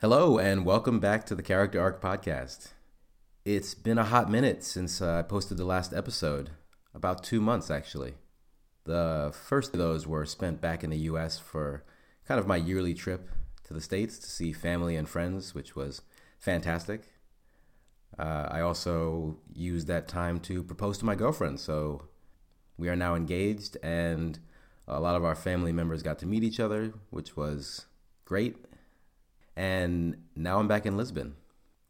Hello, and welcome back to the Character Arc Podcast. It's been a hot minute since uh, I posted the last episode, about two months actually. The first of those were spent back in the US for kind of my yearly trip to the States to see family and friends, which was fantastic. Uh, I also used that time to propose to my girlfriend, so we are now engaged, and a lot of our family members got to meet each other, which was great and now I'm back in Lisbon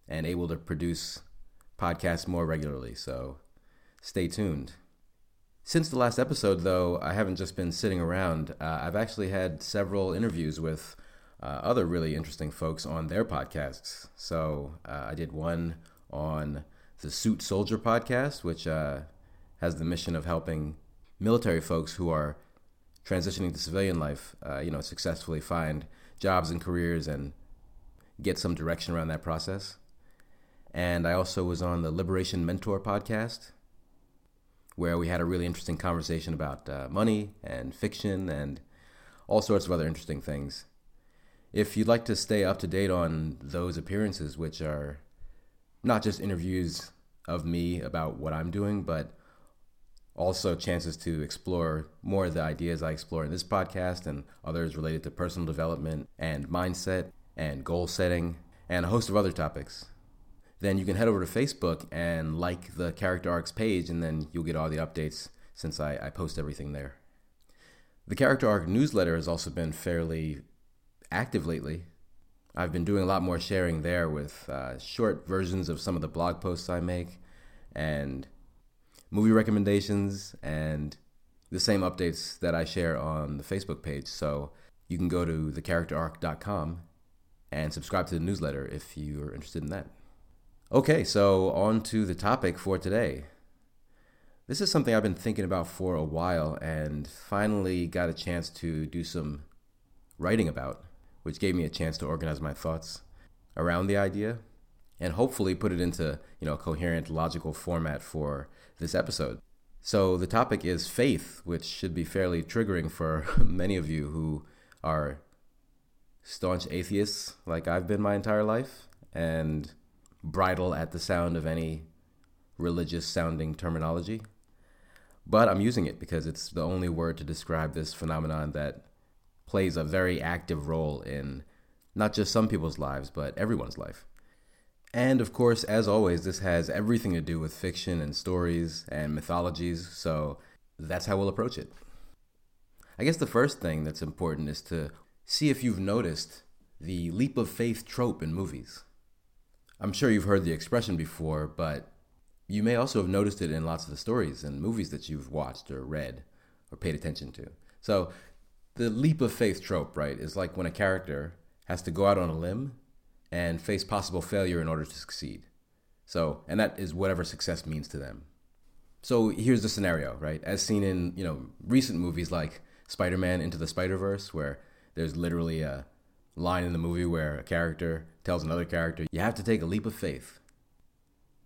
and able to produce podcasts more regularly. So stay tuned. Since the last episode, though, I haven't just been sitting around. Uh, I've actually had several interviews with uh, other really interesting folks on their podcasts. So uh, I did one on the Suit Soldier podcast, which uh, has the mission of helping military folks who are transitioning to civilian life, uh, you know, successfully find jobs and careers and get some direction around that process. And I also was on the Liberation Mentor podcast, where we had a really interesting conversation about uh, money and fiction and all sorts of other interesting things. If you'd like to stay up to date on those appearances, which are not just interviews of me about what I'm doing, but also chances to explore more of the ideas I explore in this podcast and others related to personal development and mindset and goal setting and a host of other topics. Then you can head over to Facebook and like the Character Arcs page, and then you'll get all the updates since I, I post everything there. The Character Arc newsletter has also been fairly active lately. I've been doing a lot more sharing there with uh, short versions of some of the blog posts I make and movie recommendations and the same updates that I share on the Facebook page. So you can go to thecharacterarc.com and subscribe to the newsletter if you're interested in that. Okay, so on to the topic for today. This is something I've been thinking about for a while and finally got a chance to do some writing about, which gave me a chance to organize my thoughts around the idea and hopefully put it into, you know, a coherent logical format for this episode. So the topic is faith, which should be fairly triggering for many of you who are staunch atheists like I've been my entire life and bridle at the sound of any religious sounding terminology. But I'm using it because it's the only word to describe this phenomenon that plays a very active role in not just some people's lives, but everyone's life. And of course, as always, this has everything to do with fiction and stories and mythologies, so that's how we'll approach it. I guess the first thing that's important is to see if you've noticed the leap of faith trope in movies. I'm sure you've heard the expression before, but you may also have noticed it in lots of the stories and movies that you've watched or read or paid attention to. So, the leap of faith trope, right, is like when a character has to go out on a limb and face possible failure in order to succeed. So, and that is whatever success means to them. So, here's the scenario, right? As seen in, you know, recent movies like Spider-Man Into the Spider-Verse where there's literally a line in the movie where a character tells another character, you have to take a leap of faith.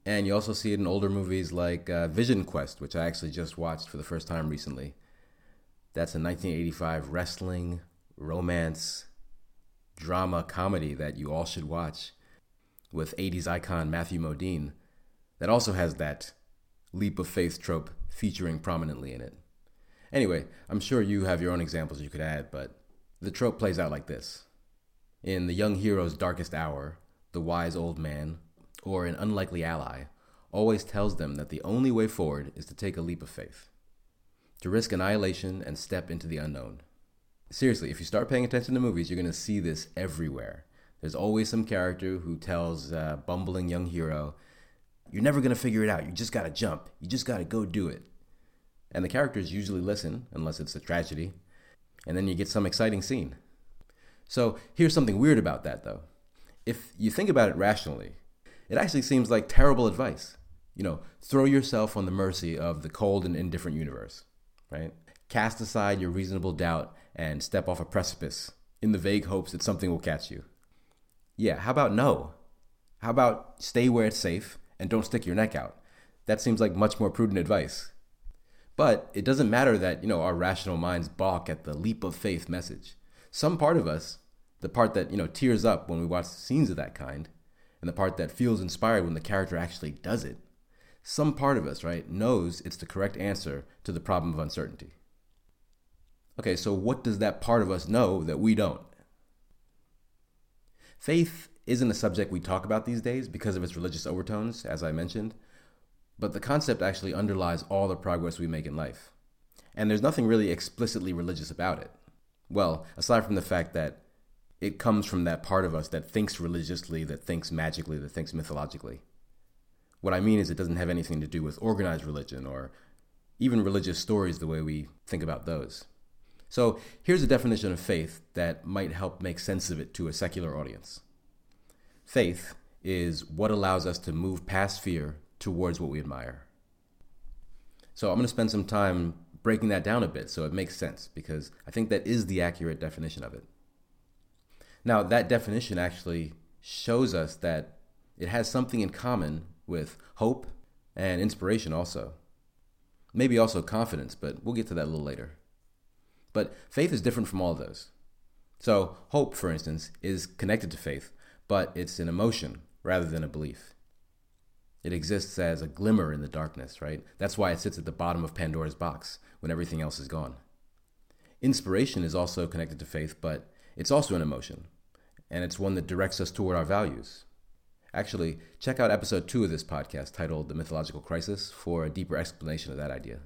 And you also see it in older movies like uh, Vision Quest, which I actually just watched for the first time recently. That's a 1985 wrestling, romance, drama comedy that you all should watch with 80s icon Matthew Modine that also has that leap of faith trope featuring prominently in it. Anyway, I'm sure you have your own examples you could add, but the trope plays out like this In the young hero's darkest hour, the wise old man, or an unlikely ally, always tells them that the only way forward is to take a leap of faith, to risk annihilation and step into the unknown. Seriously, if you start paying attention to movies, you're going to see this everywhere. There's always some character who tells a bumbling young hero, You're never going to figure it out. You just got to jump. You just got to go do it. And the characters usually listen, unless it's a tragedy, and then you get some exciting scene. So here's something weird about that, though. If you think about it rationally, it actually seems like terrible advice. You know, throw yourself on the mercy of the cold and indifferent universe, right? Cast aside your reasonable doubt and step off a precipice in the vague hopes that something will catch you. Yeah, how about no? How about stay where it's safe and don't stick your neck out? That seems like much more prudent advice. But it doesn't matter that, you know, our rational minds balk at the leap of faith message. Some part of us the part that, you know, tears up when we watch scenes of that kind, and the part that feels inspired when the character actually does it, some part of us, right, knows it's the correct answer to the problem of uncertainty. Okay, so what does that part of us know that we don't? Faith isn't a subject we talk about these days because of its religious overtones, as I mentioned, but the concept actually underlies all the progress we make in life. And there's nothing really explicitly religious about it. Well, aside from the fact that it comes from that part of us that thinks religiously, that thinks magically, that thinks mythologically. What I mean is, it doesn't have anything to do with organized religion or even religious stories the way we think about those. So here's a definition of faith that might help make sense of it to a secular audience. Faith is what allows us to move past fear towards what we admire. So I'm going to spend some time breaking that down a bit so it makes sense because I think that is the accurate definition of it. Now, that definition actually shows us that it has something in common with hope and inspiration, also. Maybe also confidence, but we'll get to that a little later. But faith is different from all of those. So, hope, for instance, is connected to faith, but it's an emotion rather than a belief. It exists as a glimmer in the darkness, right? That's why it sits at the bottom of Pandora's box when everything else is gone. Inspiration is also connected to faith, but it's also an emotion, and it's one that directs us toward our values. Actually, check out episode two of this podcast titled The Mythological Crisis for a deeper explanation of that idea.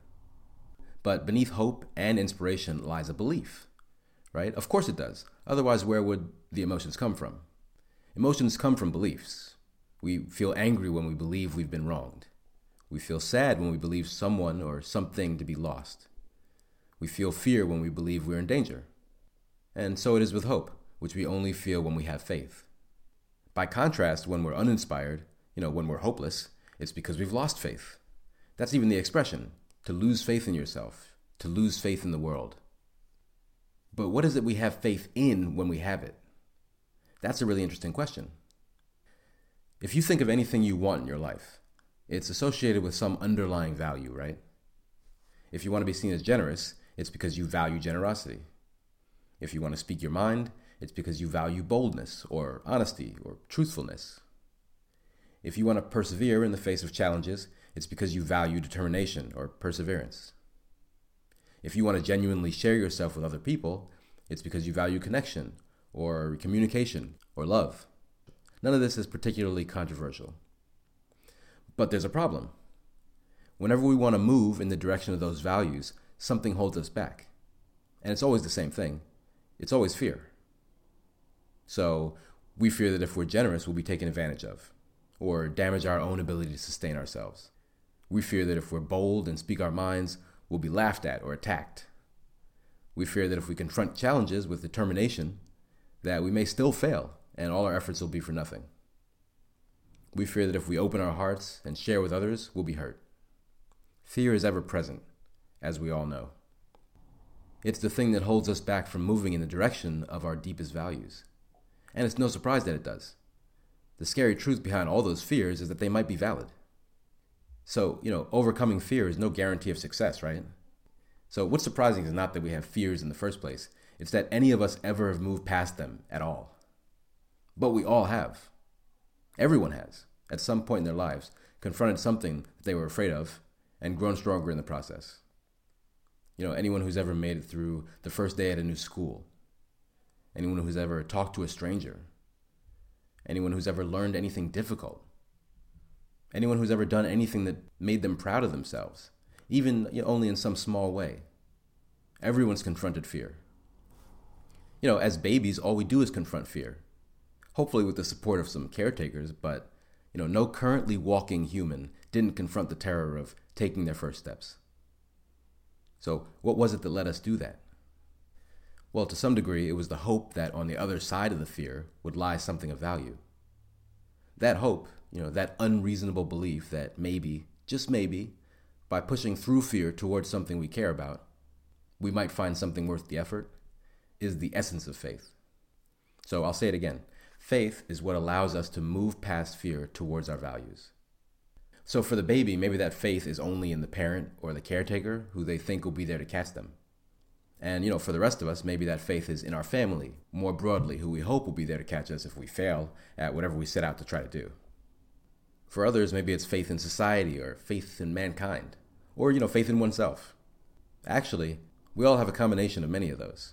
But beneath hope and inspiration lies a belief, right? Of course it does. Otherwise, where would the emotions come from? Emotions come from beliefs. We feel angry when we believe we've been wronged. We feel sad when we believe someone or something to be lost. We feel fear when we believe we're in danger. And so it is with hope which we only feel when we have faith. By contrast, when we're uninspired, you know, when we're hopeless, it's because we've lost faith. That's even the expression to lose faith in yourself, to lose faith in the world. But what is it we have faith in when we have it? That's a really interesting question. If you think of anything you want in your life, it's associated with some underlying value, right? If you want to be seen as generous, it's because you value generosity. If you want to speak your mind, it's because you value boldness or honesty or truthfulness. If you want to persevere in the face of challenges, it's because you value determination or perseverance. If you want to genuinely share yourself with other people, it's because you value connection or communication or love. None of this is particularly controversial. But there's a problem. Whenever we want to move in the direction of those values, something holds us back. And it's always the same thing it's always fear. So we fear that if we're generous, we'll be taken advantage of or damage our own ability to sustain ourselves. We fear that if we're bold and speak our minds, we'll be laughed at or attacked. We fear that if we confront challenges with determination, that we may still fail and all our efforts will be for nothing. We fear that if we open our hearts and share with others, we'll be hurt. Fear is ever present, as we all know. It's the thing that holds us back from moving in the direction of our deepest values and it's no surprise that it does. The scary truth behind all those fears is that they might be valid. So, you know, overcoming fear is no guarantee of success, right? So, what's surprising is not that we have fears in the first place, it's that any of us ever have moved past them at all. But we all have. Everyone has, at some point in their lives, confronted something that they were afraid of and grown stronger in the process. You know, anyone who's ever made it through the first day at a new school, anyone who's ever talked to a stranger, anyone who's ever learned anything difficult, anyone who's ever done anything that made them proud of themselves, even you know, only in some small way. Everyone's confronted fear. You know, as babies, all we do is confront fear, hopefully with the support of some caretakers, but you know, no currently walking human didn't confront the terror of taking their first steps. So, what was it that let us do that? Well, to some degree, it was the hope that on the other side of the fear would lie something of value. That hope, you know, that unreasonable belief that maybe, just maybe, by pushing through fear towards something we care about, we might find something worth the effort, is the essence of faith. So I'll say it again faith is what allows us to move past fear towards our values. So for the baby, maybe that faith is only in the parent or the caretaker who they think will be there to catch them. And, you know, for the rest of us, maybe that faith is in our family, more broadly, who we hope will be there to catch us if we fail at whatever we set out to try to do. For others, maybe it's faith in society or faith in mankind, or, you know, faith in oneself. Actually, we all have a combination of many of those.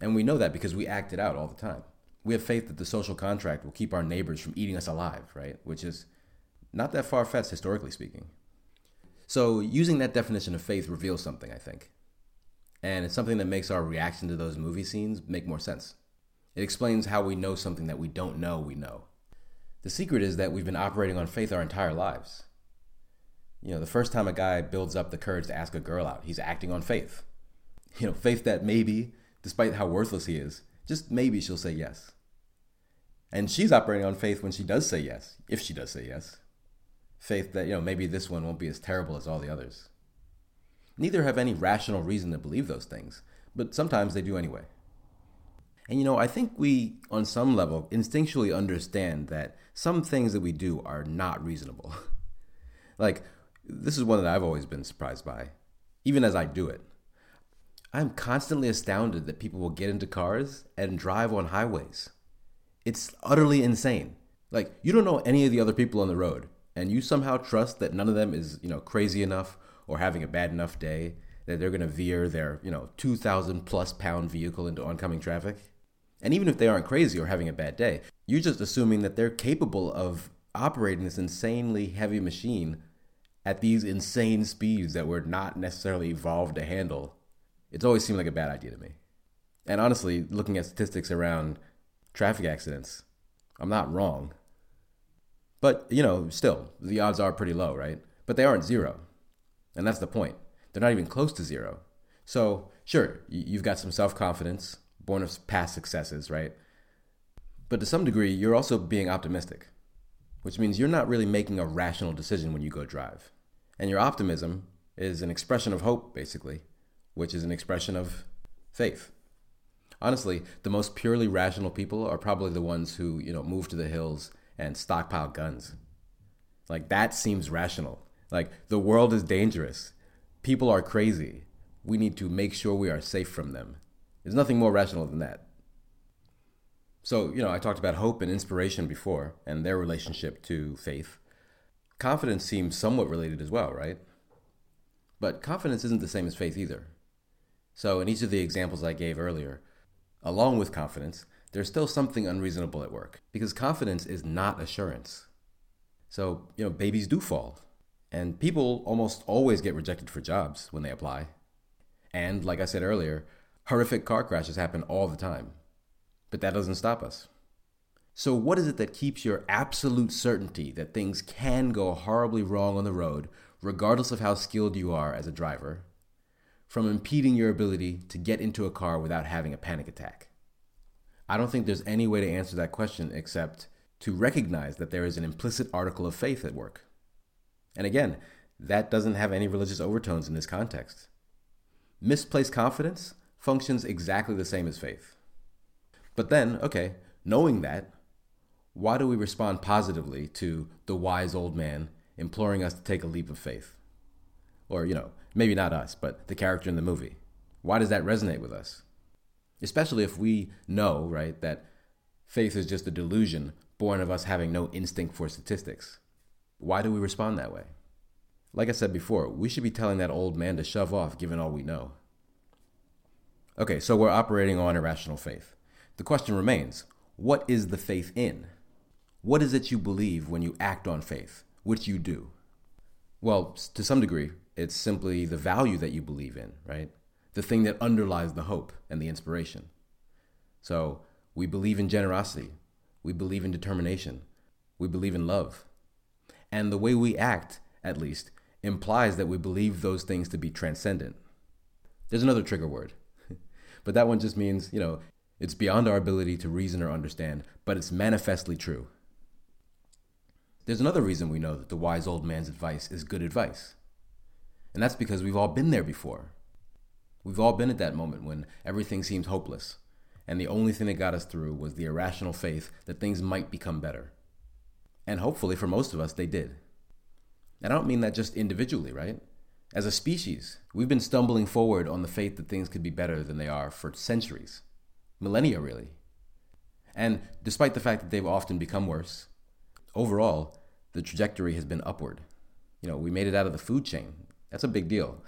And we know that because we act it out all the time. We have faith that the social contract will keep our neighbors from eating us alive, right? Which is not that far fetched, historically speaking. So, using that definition of faith reveals something, I think. And it's something that makes our reaction to those movie scenes make more sense. It explains how we know something that we don't know we know. The secret is that we've been operating on faith our entire lives. You know, the first time a guy builds up the courage to ask a girl out, he's acting on faith. You know, faith that maybe, despite how worthless he is, just maybe she'll say yes. And she's operating on faith when she does say yes, if she does say yes. Faith that, you know, maybe this one won't be as terrible as all the others. Neither have any rational reason to believe those things, but sometimes they do anyway. And you know, I think we, on some level, instinctually understand that some things that we do are not reasonable. like, this is one that I've always been surprised by, even as I do it. I'm constantly astounded that people will get into cars and drive on highways. It's utterly insane. Like, you don't know any of the other people on the road, and you somehow trust that none of them is, you know, crazy enough or having a bad enough day that they're going to veer their, you know, 2,000 plus pound vehicle into oncoming traffic. And even if they aren't crazy or having a bad day, you're just assuming that they're capable of operating this insanely heavy machine at these insane speeds that we're not necessarily evolved to handle. It's always seemed like a bad idea to me. And honestly, looking at statistics around traffic accidents, I'm not wrong. But, you know, still, the odds are pretty low, right? But they aren't zero. And that's the point. They're not even close to zero. So, sure, you've got some self confidence, born of past successes, right? But to some degree, you're also being optimistic, which means you're not really making a rational decision when you go drive. And your optimism is an expression of hope, basically, which is an expression of faith. Honestly, the most purely rational people are probably the ones who, you know, move to the hills and stockpile guns. Like that seems rational. Like the world is dangerous. People are crazy. We need to make sure we are safe from them. There's nothing more rational than that. So, you know, I talked about hope and inspiration before and their relationship to faith. Confidence seems somewhat related as well, right? But confidence isn't the same as faith either. So, in each of the examples I gave earlier, along with confidence, there's still something unreasonable at work because confidence is not assurance. So, you know, babies do fall. And people almost always get rejected for jobs when they apply. And, like I said earlier, horrific car crashes happen all the time. But that doesn't stop us. So, what is it that keeps your absolute certainty that things can go horribly wrong on the road, regardless of how skilled you are as a driver, from impeding your ability to get into a car without having a panic attack? I don't think there's any way to answer that question except to recognize that there is an implicit article of faith at work. And again, that doesn't have any religious overtones in this context. Misplaced confidence functions exactly the same as faith. But then, okay, knowing that, why do we respond positively to the wise old man imploring us to take a leap of faith? Or, you know, maybe not us, but the character in the movie. Why does that resonate with us? Especially if we know, right, that faith is just a delusion born of us having no instinct for statistics. Why do we respond that way? Like I said before, we should be telling that old man to shove off given all we know. Okay, so we're operating on irrational faith. The question remains what is the faith in? What is it you believe when you act on faith, which you do? Well, to some degree, it's simply the value that you believe in, right? the thing that underlies the hope and the inspiration. So we believe in generosity, we believe in determination, we believe in love. And the way we act, at least, implies that we believe those things to be transcendent. There's another trigger word, but that one just means, you know, it's beyond our ability to reason or understand, but it's manifestly true. There's another reason we know that the wise old man's advice is good advice. And that's because we've all been there before. We've all been at that moment when everything seems hopeless, and the only thing that got us through was the irrational faith that things might become better. And hopefully, for most of us, they did. And I don't mean that just individually, right? As a species, we've been stumbling forward on the faith that things could be better than they are for centuries, millennia, really. And despite the fact that they've often become worse, overall, the trajectory has been upward. You know, we made it out of the food chain. That's a big deal.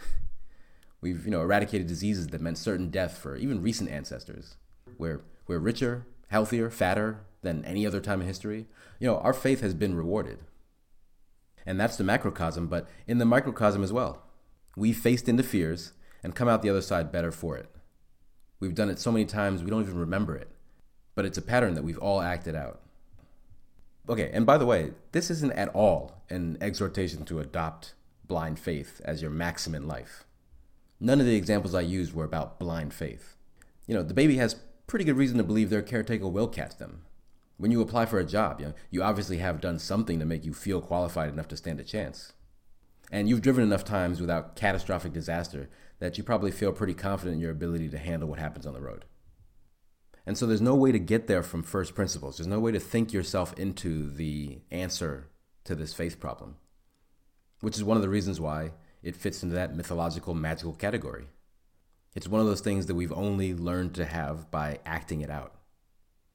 We've, you know, eradicated diseases that meant certain death for even recent ancestors. We're, we're richer, healthier, fatter than any other time in history. You know, our faith has been rewarded. And that's the macrocosm, but in the microcosm as well. We've faced into fears and come out the other side better for it. We've done it so many times we don't even remember it, but it's a pattern that we've all acted out. Okay, and by the way, this isn't at all an exhortation to adopt blind faith as your maxim in life. None of the examples I used were about blind faith. You know, the baby has pretty good reason to believe their caretaker will catch them. When you apply for a job, you, know, you obviously have done something to make you feel qualified enough to stand a chance. And you've driven enough times without catastrophic disaster that you probably feel pretty confident in your ability to handle what happens on the road. And so there's no way to get there from first principles. There's no way to think yourself into the answer to this faith problem, which is one of the reasons why it fits into that mythological, magical category. It's one of those things that we've only learned to have by acting it out.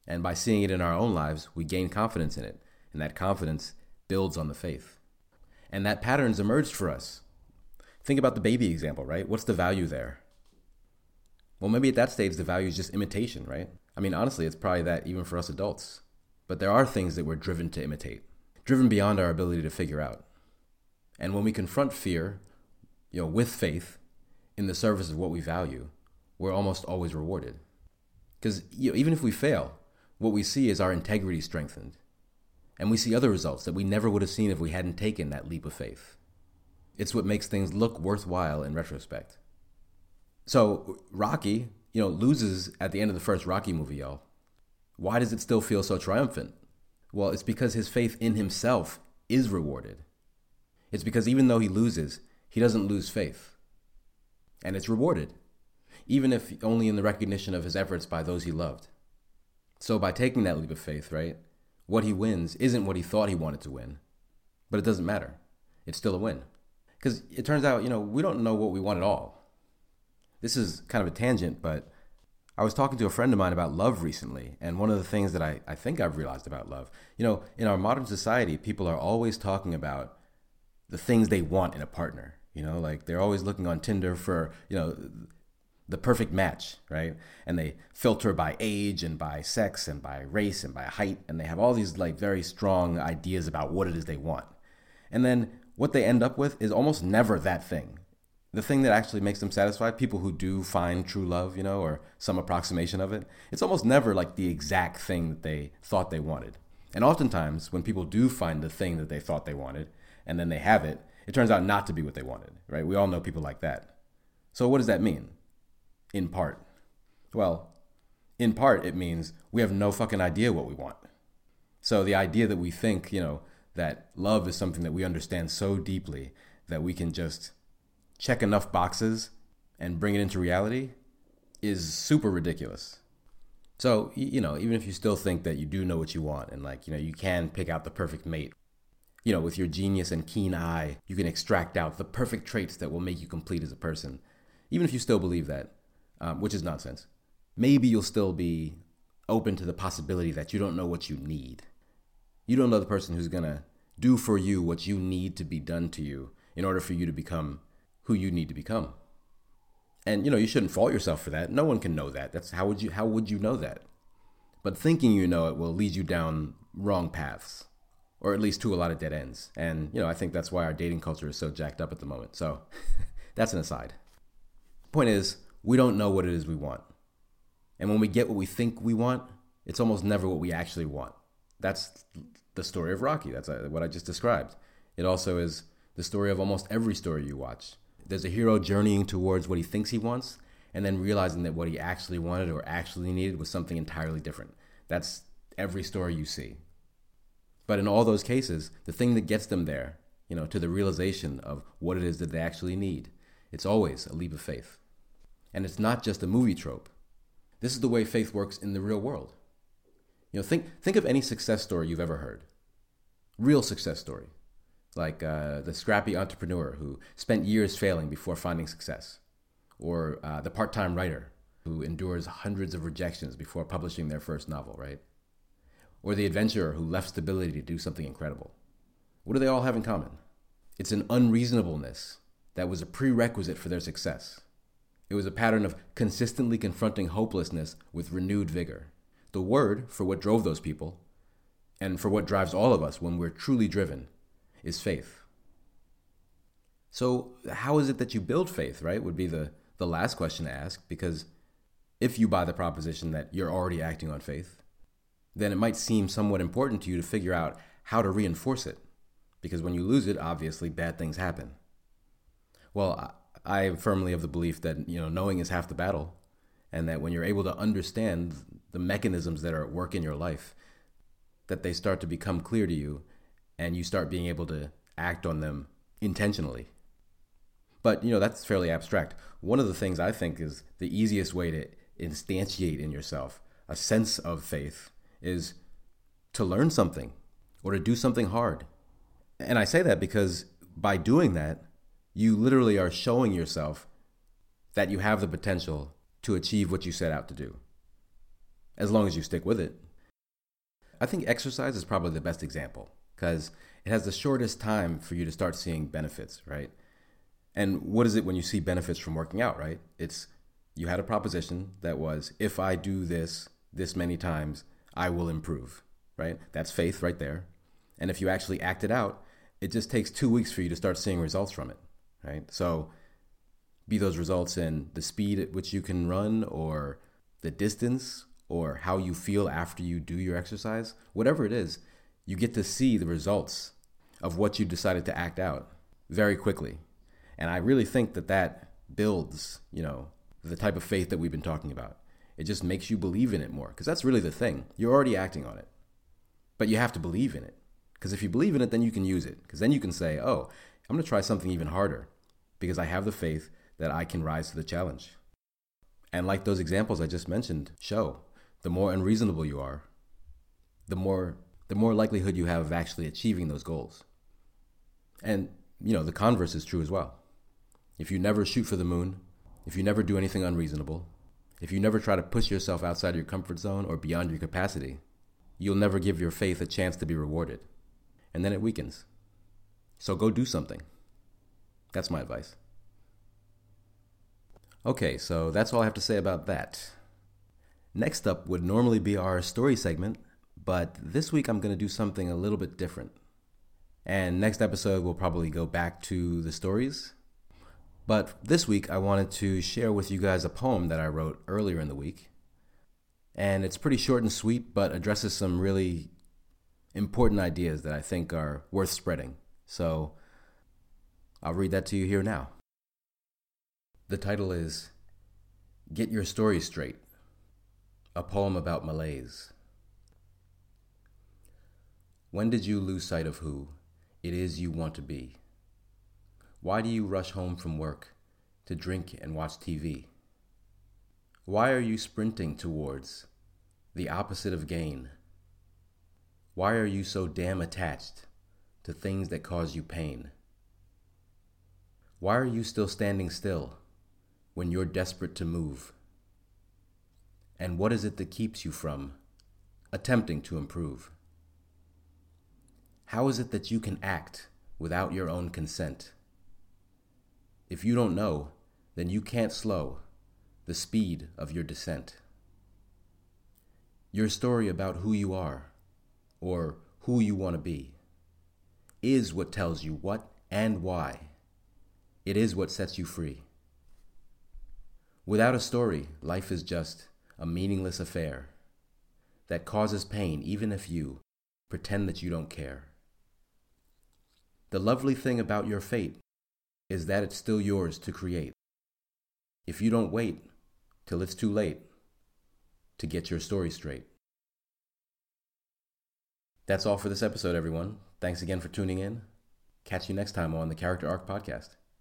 And by seeing it in our own lives, we gain confidence in it. And that confidence builds on the faith. And that pattern's emerged for us. Think about the baby example, right? What's the value there? Well, maybe at that stage, the value is just imitation, right? I mean, honestly, it's probably that even for us adults. But there are things that we're driven to imitate, driven beyond our ability to figure out. And when we confront fear, you know, with faith in the service of what we value, we're almost always rewarded. Because you know, even if we fail, what we see is our integrity strengthened. And we see other results that we never would have seen if we hadn't taken that leap of faith. It's what makes things look worthwhile in retrospect. So Rocky, you know, loses at the end of the first Rocky movie, y'all. Why does it still feel so triumphant? Well, it's because his faith in himself is rewarded. It's because even though he loses, he doesn't lose faith. And it's rewarded, even if only in the recognition of his efforts by those he loved. So by taking that leap of faith, right, what he wins isn't what he thought he wanted to win, but it doesn't matter. It's still a win. Because it turns out, you know, we don't know what we want at all. This is kind of a tangent, but I was talking to a friend of mine about love recently, and one of the things that I, I think I've realized about love, you know, in our modern society, people are always talking about the things they want in a partner. You know, like they're always looking on Tinder for, you know, the perfect match, right? And they filter by age and by sex and by race and by height, and they have all these like very strong ideas about what it is they want. And then what they end up with is almost never that thing. The thing that actually makes them satisfied, people who do find true love, you know, or some approximation of it, it's almost never like the exact thing that they thought they wanted. And oftentimes, when people do find the thing that they thought they wanted, and then they have it, it turns out not to be what they wanted, right? We all know people like that. So, what does that mean? In part. Well, in part, it means we have no fucking idea what we want. So, the idea that we think, you know, that love is something that we understand so deeply that we can just check enough boxes and bring it into reality is super ridiculous. So, you know, even if you still think that you do know what you want and like, you know, you can pick out the perfect mate you know, with your genius and keen eye, you can extract out the perfect traits that will make you complete as a person. Even if you still believe that, um, which is nonsense, maybe you'll still be open to the possibility that you don't know what you need. You don't know the person who's to do for you what you need to be done to you in order for you to become who you need to become. And you know, you shouldn't fault yourself for that. No one can know that. That's how would you how would you know that? But thinking you know it will lead you down wrong paths or at least to a lot of dead ends. And, you know, I think that's why our dating culture is so jacked up at the moment. So that's an aside. Point is, we don't know what it is we want. And when we get what we think we want, it's almost never what we actually want. That's the story of Rocky. That's uh, what I just described. It also is the story of almost every story you watch. There's a hero journeying towards what he thinks he wants and then realizing that what he actually wanted or actually needed was something entirely different. That's every story you see. But in all those cases, the thing that gets them there, you know, to the realization of what it is that they actually need, it's always a leap of faith. And it's not just a movie trope. This is the way faith works in the real world. You know, think think of any success story you've ever heard. Real success story. like uh, the scrappy entrepreneur who spent years failing before finding success, or uh, the part time writer who endures hundreds of rejections before publishing their first novel, right? Or the adventurer who left stability to do something incredible. What do they all have in common? It's an unreasonableness that was a prerequisite for their success. It was a pattern of consistently confronting hopelessness with renewed vigor. The word for what drove those people, and for what drives all of us when we're truly driven, is faith. So, how is it that you build faith, right? Would be the, the last question to ask, because if you buy the proposition that you're already acting on faith, then it might seem somewhat important to you to figure out how to reinforce it. Because when you lose it, obviously bad things happen. Well, I am firmly of the belief that you know knowing is half the battle, and that when you're able to understand the mechanisms that are at work in your life, that they start to become clear to you, and you start being able to act on them intentionally. But you know that's fairly abstract. One of the things I think is the easiest way to instantiate in yourself a sense of faith is to learn something or to do something hard. And I say that because by doing that, you literally are showing yourself that you have the potential to achieve what you set out to do, as long as you stick with it. I think exercise is probably the best example because it has the shortest time for you to start seeing benefits, right? And what is it when you see benefits from working out, right? It's you had a proposition that was if I do this this many times, I will improve, right? That's faith right there. And if you actually act it out, it just takes two weeks for you to start seeing results from it right? So, be those results in the speed at which you can run, or the distance, or how you feel after you do your exercise, whatever it is, you get to see the results of what you decided to act out very quickly. And I really think that that builds, you know, the type of faith that we've been talking about. It just makes you believe in it more because that's really the thing. You're already acting on it. But you have to believe in it. Because if you believe in it, then you can use it. Because then you can say, oh, I'm going to try something even harder because I have the faith that I can rise to the challenge. And like those examples I just mentioned show, the more unreasonable you are, the more the more likelihood you have of actually achieving those goals. And you know, the converse is true as well. If you never shoot for the moon, if you never do anything unreasonable, if you never try to push yourself outside your comfort zone or beyond your capacity, you'll never give your faith a chance to be rewarded. And then it weakens. So go do something. That's my advice. Okay, so that's all I have to say about that. Next up would normally be our story segment, but this week I'm going to do something a little bit different. And next episode we'll probably go back to the stories. But this week I wanted to share with you guys a poem that I wrote earlier in the week. And it's pretty short and sweet, but addresses some really important ideas that I think are worth spreading. So I'll read that to you here now. The title is Get Your Story Straight A Poem About Malaise. When did you lose sight of who it is you want to be? Why do you rush home from work to drink and watch TV? Why are you sprinting towards the opposite of gain? Why are you so damn attached to things that cause you pain? Why are you still standing still when you're desperate to move? And what is it that keeps you from attempting to improve? How is it that you can act without your own consent? If you don't know, then you can't slow the speed of your descent. Your story about who you are, or who you want to be, is what tells you what and why it is what sets you free. Without a story, life is just a meaningless affair that causes pain even if you pretend that you don't care. The lovely thing about your fate is that it's still yours to create. If you don't wait till it's too late to get your story straight. That's all for this episode, everyone. Thanks again for tuning in. Catch you next time on the Character Arc Podcast.